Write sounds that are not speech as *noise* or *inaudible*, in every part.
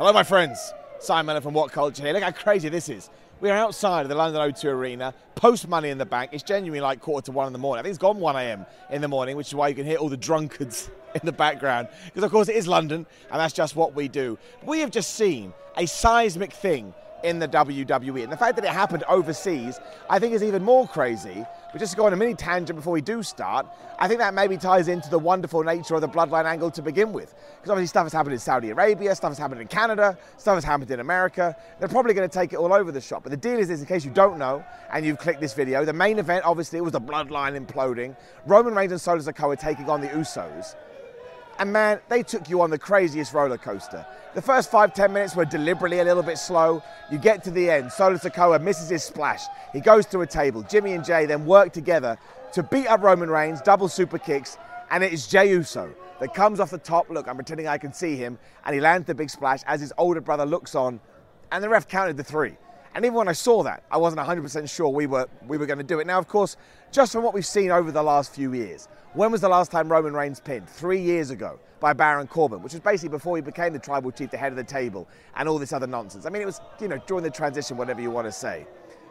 Hello, my friends. Simon from What Culture here. Look how crazy this is. We are outside of the London O2 Arena, post Money in the Bank. It's genuinely like quarter to one in the morning. I think it's gone 1 a.m. in the morning, which is why you can hear all the drunkards *laughs* in the background. Because, of course, it is London, and that's just what we do. We have just seen a seismic thing in the WWE. And the fact that it happened overseas, I think is even more crazy. But just to go on a mini tangent before we do start, I think that maybe ties into the wonderful nature of the bloodline angle to begin with. Because obviously stuff has happened in Saudi Arabia, stuff has happened in Canada, stuff has happened in America. They're probably going to take it all over the shop. But the deal is this, in case you don't know, and you've clicked this video, the main event obviously was the bloodline imploding. Roman Reigns and Solo Sikoa taking on the Usos. And man, they took you on the craziest roller coaster. The first five, ten minutes were deliberately a little bit slow. You get to the end. Solo Sikoa misses his splash. He goes to a table. Jimmy and Jey then work together to beat up Roman Reigns, double super kicks, and it is Jey Uso that comes off the top. Look, I'm pretending I can see him, and he lands the big splash as his older brother looks on, and the ref counted the three. And even when I saw that, I wasn't 100% sure we were we were going to do it. Now, of course, just from what we've seen over the last few years, when was the last time Roman Reigns pinned? Three years ago by Baron Corbin, which was basically before he became the tribal chief, the head of the table, and all this other nonsense. I mean, it was you know during the transition, whatever you want to say.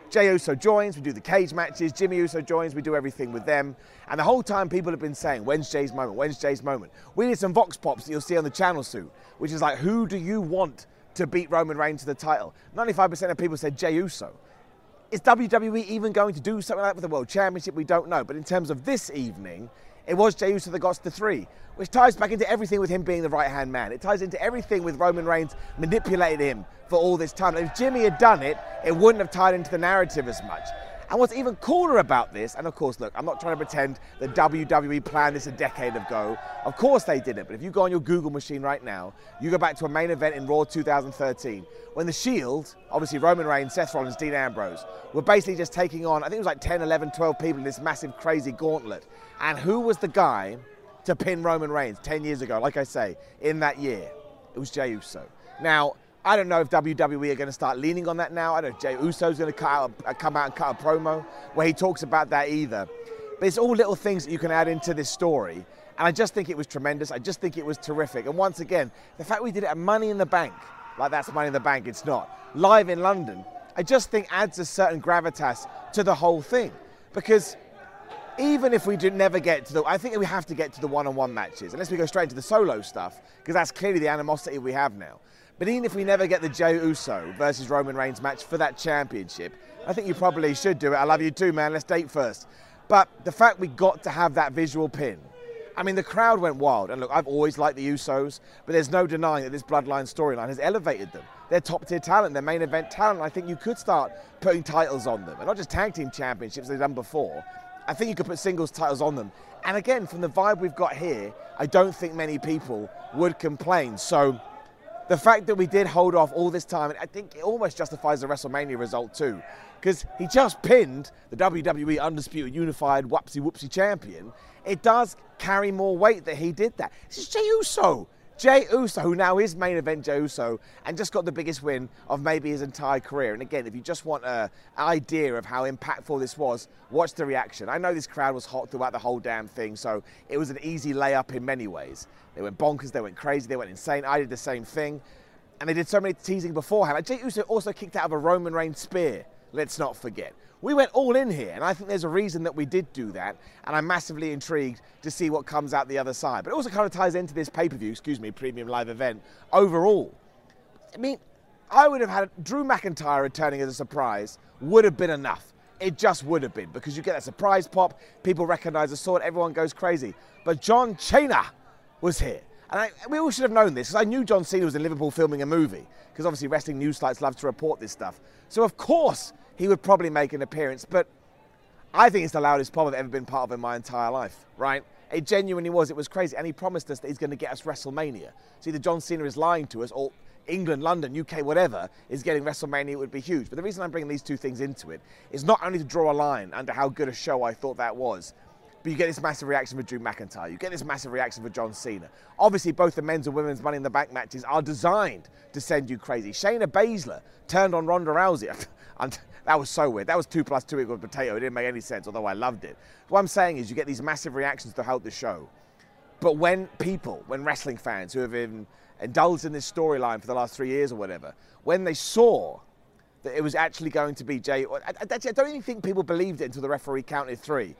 Jey Uso joins, we do the cage matches. Jimmy Uso joins, we do everything with them. And the whole time people have been saying, when's Jey's moment? When's Jey's moment? We did some Vox Pops that you'll see on the channel soon, which is like, who do you want to beat Roman Reigns to the title? 95% of people said Jey Uso. Is WWE even going to do something like that with the World Championship? We don't know. But in terms of this evening, it was Jey Uso that got to the three, which ties back into everything with him being the right hand man. It ties into everything with Roman Reigns manipulating him for all this time. If Jimmy had done it, it wouldn't have tied into the narrative as much. And what's even cooler about this, and of course, look, I'm not trying to pretend the WWE planned this a decade ago. Of course they didn't, but if you go on your Google machine right now, you go back to a main event in Raw 2013, when The Shield, obviously Roman Reigns, Seth Rollins, Dean Ambrose, were basically just taking on, I think it was like 10, 11, 12 people in this massive, crazy gauntlet. And who was the guy to pin Roman Reigns 10 years ago, like I say, in that year? It was Jey Uso. Now, I don't know if WWE are going to start leaning on that now. I don't know if Jey Uso's going to out, uh, come out and cut a promo where he talks about that either. But it's all little things that you can add into this story. And I just think it was tremendous. I just think it was terrific. And once again, the fact we did it at Money in the Bank, like that's Money in the Bank, it's not, live in London, I just think adds a certain gravitas to the whole thing. Because even if we do never get to the, I think we have to get to the one-on-one matches, unless we go straight into the solo stuff, because that's clearly the animosity we have now. But even if we never get the Jey Uso versus Roman Reigns match for that championship, I think you probably should do it. I love you too, man. Let's date first. But the fact we got to have that visual pin, I mean, the crowd went wild. And look, I've always liked the Usos, but there's no denying that this bloodline storyline has elevated them. They're top tier talent, they're main event talent. I think you could start putting titles on them, and not just tag team championships they've done before. I think you could put singles titles on them. And again, from the vibe we've got here, I don't think many people would complain. So the fact that we did hold off all this time, I think it almost justifies the WrestleMania result too. Because he just pinned the WWE Undisputed Unified Whoopsie Whoopsie Champion. It does carry more weight that he did that. This is Jey Uso. Jey Uso, who now is main event Jey Uso, and just got the biggest win of maybe his entire career. And again, if you just want an idea of how impactful this was, watch the reaction. I know this crowd was hot throughout the whole damn thing, so it was an easy layup in many ways. They went bonkers, they went crazy, they went insane. I did the same thing. And they did so many teasing beforehand. Like Jey Uso also kicked out of a Roman Reigns spear let's not forget. We went all in here, and I think there's a reason that we did do that, and I'm massively intrigued to see what comes out the other side. But it also kind of ties into this pay per view, excuse me, premium live event overall. I mean, I would have had Drew McIntyre returning as a surprise, would have been enough. It just would have been because you get that surprise pop, people recognize the sword, everyone goes crazy. But John Cena was here. And I, we all should have known this because I knew John Cena was in Liverpool filming a movie because obviously wrestling news sites love to report this stuff. So, of course, he would probably make an appearance. But I think it's the loudest pop I've ever been part of in my entire life, right? It genuinely was. It was crazy. And he promised us that he's going to get us WrestleMania. So either John Cena is lying to us or England, London, UK, whatever, is getting WrestleMania, it would be huge. But the reason I'm bringing these two things into it is not only to draw a line under how good a show I thought that was, but you get this massive reaction for Drew McIntyre. You get this massive reaction for John Cena. Obviously, both the men's and women's Money in the Bank matches are designed to send you crazy. Shayna Baszler turned on Ronda Rousey. *laughs* that was so weird. That was two plus two equals potato. It didn't make any sense, although I loved it. What I'm saying is, you get these massive reactions to help the show. But when people, when wrestling fans who have been indulged in this storyline for the last three years or whatever, when they saw that it was actually going to be Jey, I don't even think people believed it until the referee counted three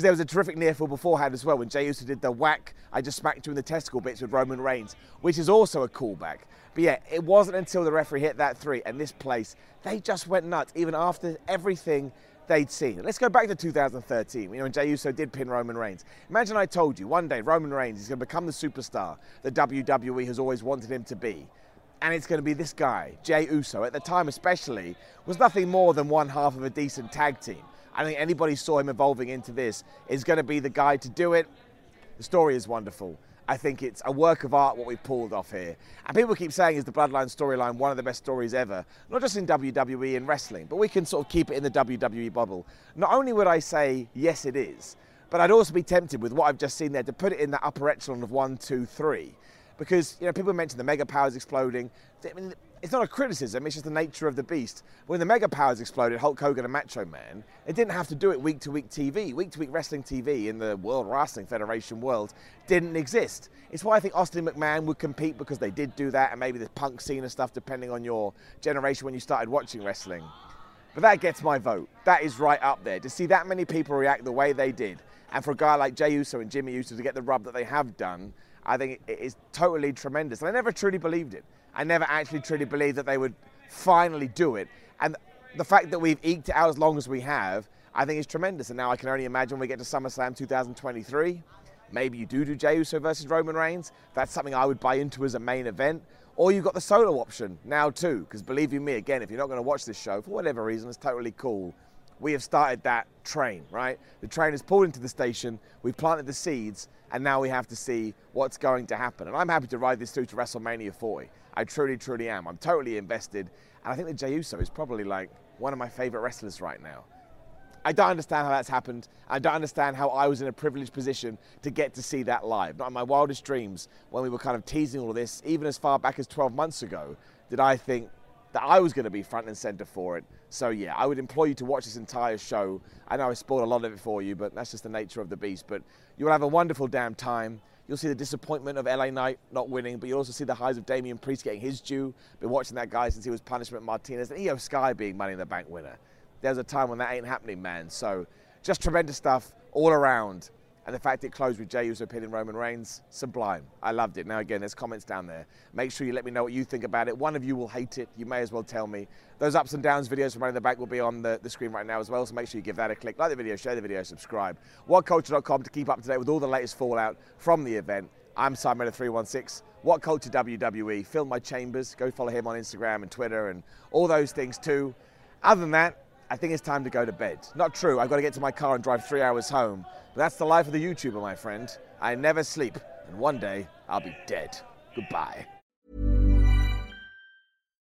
because there was a terrific near fall beforehand as well when Jey Uso did the whack, I just smacked you in the testicle bits with Roman Reigns, which is also a callback. But yeah, it wasn't until the referee hit that three and this place, they just went nuts, even after everything they'd seen. Let's go back to 2013, you know, when Jey Uso did pin Roman Reigns. Imagine I told you one day Roman Reigns is going to become the superstar that WWE has always wanted him to be. And it's going to be this guy, Jey Uso, at the time especially, was nothing more than one half of a decent tag team. I think anybody saw him evolving into this is going to be the guy to do it. The story is wonderful. I think it's a work of art what we've pulled off here. And people keep saying is the Bloodline storyline one of the best stories ever, not just in WWE and wrestling, but we can sort of keep it in the WWE bubble. Not only would I say yes, it is, but I'd also be tempted with what I've just seen there to put it in that upper echelon of one, two, three, because you know people mention the mega powers exploding. I mean, it's not a criticism, it's just the nature of the beast. When the mega powers exploded, Hulk Hogan and Macho Man, it didn't have to do it week to week TV. Week to week wrestling TV in the World Wrestling Federation world didn't exist. It's why I think Austin McMahon would compete because they did do that, and maybe the Punk Cena and stuff, depending on your generation when you started watching wrestling. But that gets my vote. That is right up there. To see that many people react the way they did, and for a guy like Jey Uso and Jimmy Uso to get the rub that they have done, I think it is totally tremendous. And I never truly believed it. I never actually truly believed that they would finally do it. And the fact that we've eked it out as long as we have, I think is tremendous. And now I can only imagine when we get to SummerSlam 2023, maybe you do do Jey Uso versus Roman Reigns. That's something I would buy into as a main event. Or you've got the solo option now too, because believe you me, again, if you're not going to watch this show for whatever reason, it's totally cool. We have started that train, right? The train has pulled into the station. We've planted the seeds, and now we have to see what's going to happen. And I'm happy to ride this through to WrestleMania 40. I truly, truly am. I'm totally invested. And I think that Jey Uso is probably like one of my favorite wrestlers right now. I don't understand how that's happened. I don't understand how I was in a privileged position to get to see that live. Not in my wildest dreams, when we were kind of teasing all of this, even as far back as 12 months ago, did I think that I was going to be front and center for it. So yeah, I would implore you to watch this entire show. I know I spoiled a lot of it for you, but that's just the nature of the beast. But you'll have a wonderful damn time. You'll see the disappointment of LA Knight not winning, but you'll also see the highs of Damian Priest getting his due. Been watching that guy since he was Punishment Martinez and Iyo Sky being Money in the Bank winner. There's a time when that ain't happening, man. So just tremendous stuff all around. And the fact it closed with Jey Uso pinning Roman Reigns, sublime. I loved it. Now, again, there's comments down there. Make sure you let me know what you think about it. One of you will hate it. You may as well tell me. Those ups and downs videos from in the Bank will be on the, the screen right now as well. So make sure you give that a click. Like the video, share the video, subscribe. WhatCulture.com to keep up to date with all the latest fallout from the event. I'm Simon 316. What Culture WWE. Fill my chambers. Go follow him on Instagram and Twitter and all those things too. Other than that, I think it's time to go to bed. Not true, I've got to get to my car and drive three hours home. But that's the life of the YouTuber, my friend. I never sleep, and one day I'll be dead. Goodbye.